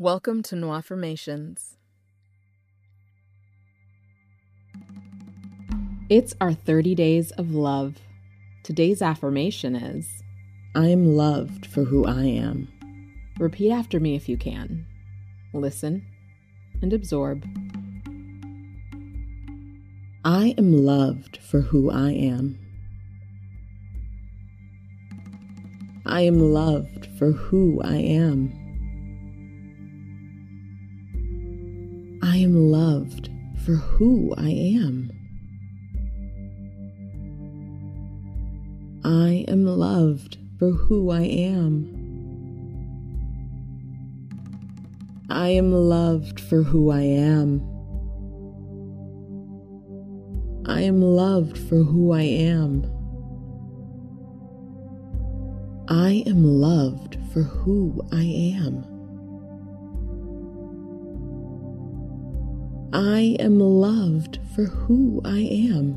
Welcome to NW Affirmations. It's our 30 days of love. Today's affirmation is I am loved for who I am. Repeat after me if you can. Listen and absorb. I am loved for who I am. I am loved for who I am. Am loved for who I am. I am loved for who I am. I am loved for who I am. I am loved for who I am. I am loved for who I am. I am loved for who I am.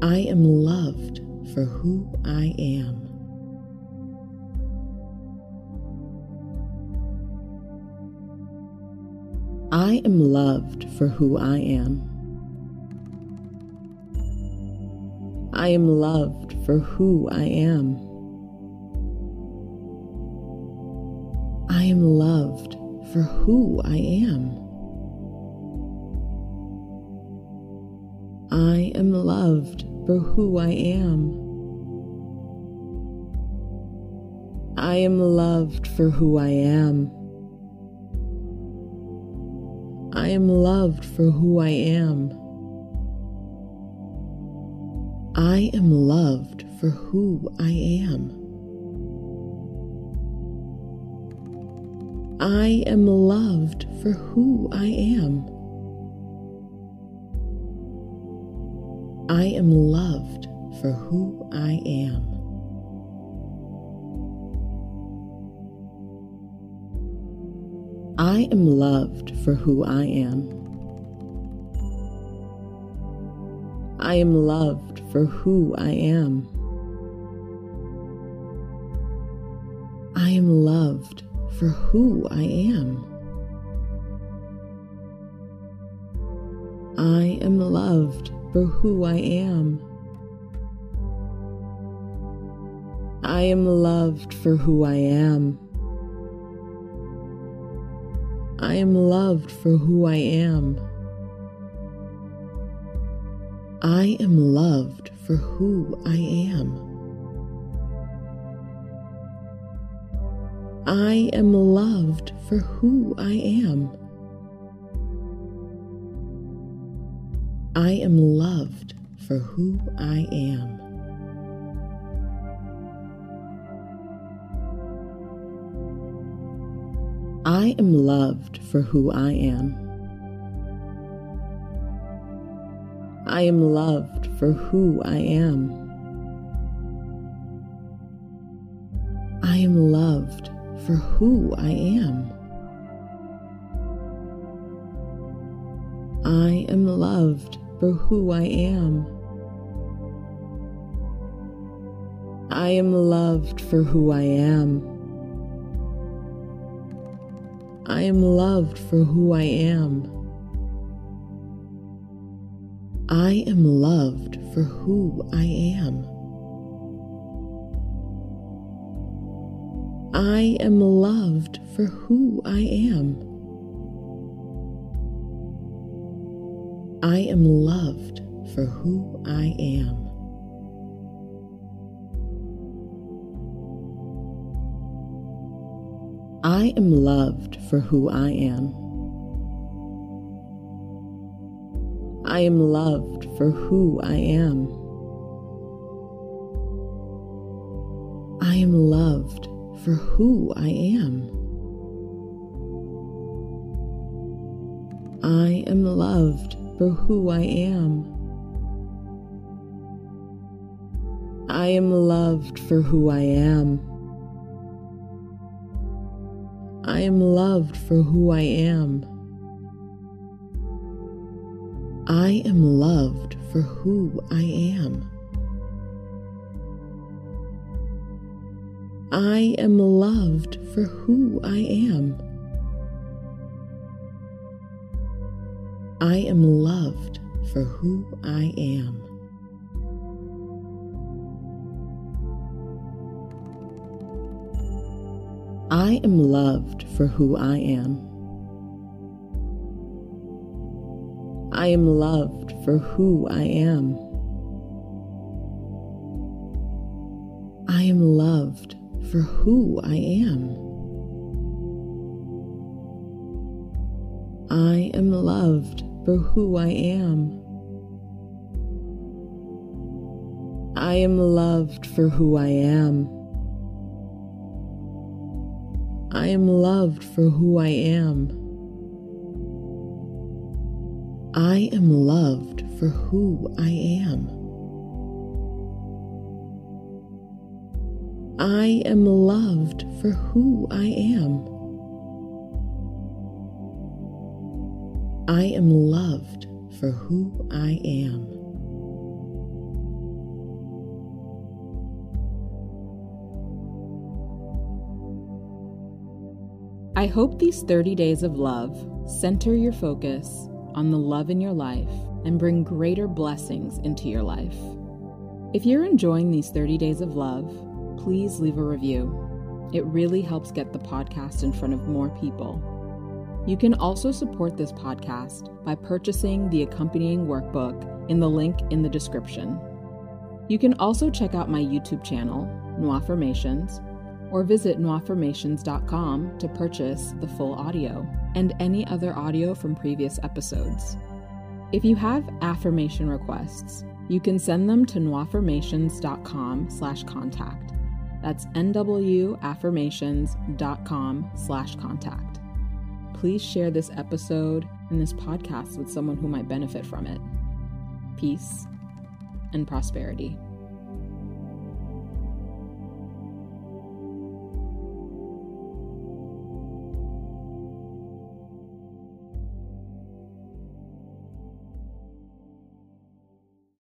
I am loved for who I am. I am loved for who I am. I am loved for who I am. I am loved for who I am. I am loved for who I am. I am loved for who I am. I am loved for who I am. I am loved for who I am. I am loved for who I am. I am loved for who I am. I am loved for who I am. I am loved for who I am. I am loved for who I am. I am loved for who I am. I am loved for who I am. I am loved for who I am. I am loved for who I am. I am loved for who I am. I am loved for who I am. I am loved for who I am. I am loved for who I am. I am loved for who I am. I am loved for who I am. I am loved for who I am. I am loved for who I am. I am loved for who I am. I am loved for who I am. I am loved for who I am. I am loved for who I am. I am loved for who I am. I am loved for who I am. I am loved for who I am. I am loved for who I am. I am loved for who I am. I am loved for who I am. I am loved for who I am. I am loved for who I am. I am loved for who I am. I am loved for who I am. I am loved for who I am. I am loved for who I am. I am loved for who I am. I am loved for who I am. I am loved for who I am. I am loved for who I am. I am loved for who I am. I hope these 30 days of love center your focus on the love in your life and bring greater blessings into your life. If you're enjoying these 30 days of love, please leave a review. It really helps get the podcast in front of more people. You can also support this podcast by purchasing the accompanying workbook in the link in the description. You can also check out my YouTube channel, Nwaffirmations, or visit nwaffirmations.com to purchase the full audio and any other audio from previous episodes. If you have affirmation requests, you can send them to nwaffirmations.com slash contact. That's nwaffirmations.com slash contact. Please share this episode and this podcast with someone who might benefit from it. Peace and prosperity.